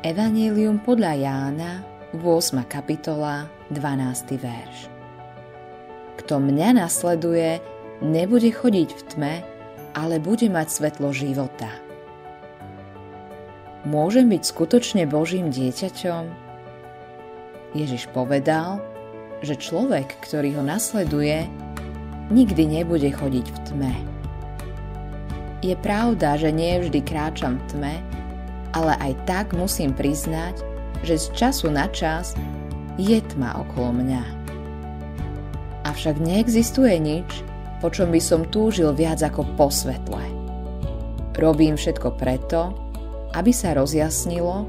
Evangelium podľa Jána, 8. kapitola, 12. verš. Kto mňa nasleduje, nebude chodiť v tme, ale bude mať svetlo života. Môžem byť skutočne Božím dieťaťom? Ježiš povedal, že človek, ktorý ho nasleduje, nikdy nebude chodiť v tme. Je pravda, že nie vždy kráčam v tme, ale aj tak musím priznať, že z času na čas je tma okolo mňa. Avšak neexistuje nič, po čom by som túžil viac ako po svetle. Robím všetko preto, aby sa rozjasnilo,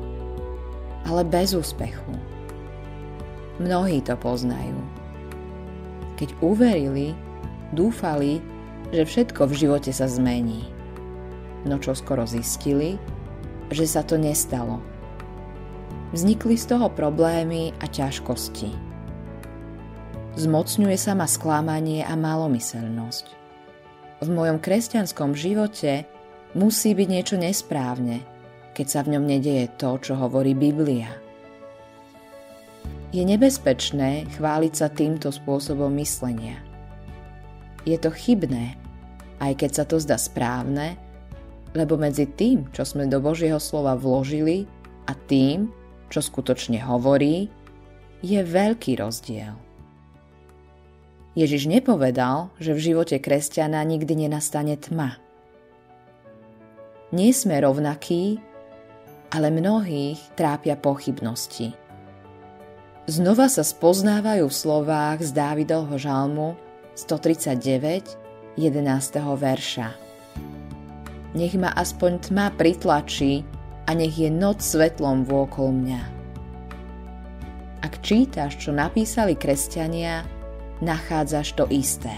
ale bez úspechu. Mnohí to poznajú. Keď uverili, dúfali, že všetko v živote sa zmení. No čo skoro zistili, že sa to nestalo. Vznikli z toho problémy a ťažkosti. Zmocňuje sa ma sklamanie a malomyselnosť. V mojom kresťanskom živote musí byť niečo nesprávne, keď sa v ňom nedieje to, čo hovorí Biblia. Je nebezpečné chváliť sa týmto spôsobom myslenia. Je to chybné, aj keď sa to zdá správne, lebo medzi tým, čo sme do Božieho slova vložili a tým, čo skutočne hovorí, je veľký rozdiel. Ježiš nepovedal, že v živote kresťana nikdy nenastane tma. Nie sme rovnakí, ale mnohých trápia pochybnosti. Znova sa spoznávajú v slovách z Dávidovho žalmu 139, 11. verša nech ma aspoň tma pritlačí a nech je noc svetlom vôkol mňa. Ak čítaš, čo napísali kresťania, nachádzaš to isté.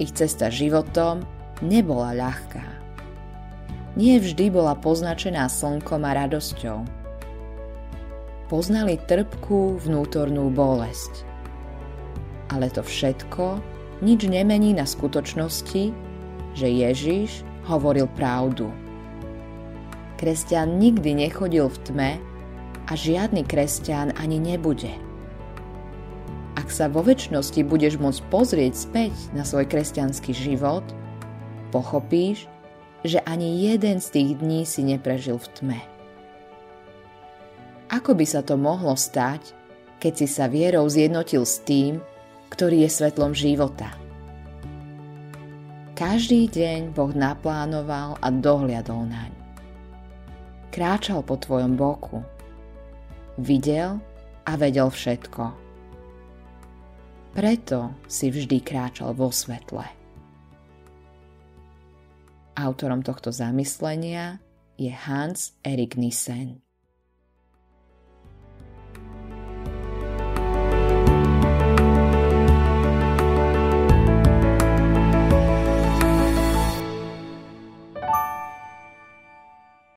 Ich cesta životom nebola ľahká. Nie vždy bola poznačená slnkom a radosťou. Poznali trpkú vnútornú bolesť. Ale to všetko nič nemení na skutočnosti, že Ježiš hovoril pravdu. Kresťan nikdy nechodil v tme a žiadny kresťan ani nebude. Ak sa vo väčšnosti budeš môcť pozrieť späť na svoj kresťanský život, pochopíš, že ani jeden z tých dní si neprežil v tme. Ako by sa to mohlo stať, keď si sa vierou zjednotil s tým, ktorý je svetlom života? Každý deň Boh naplánoval a dohliadol naň. Kráčal po tvojom boku. Videl a vedel všetko. Preto si vždy kráčal vo svetle. Autorom tohto zamyslenia je Hans Erik Nissen.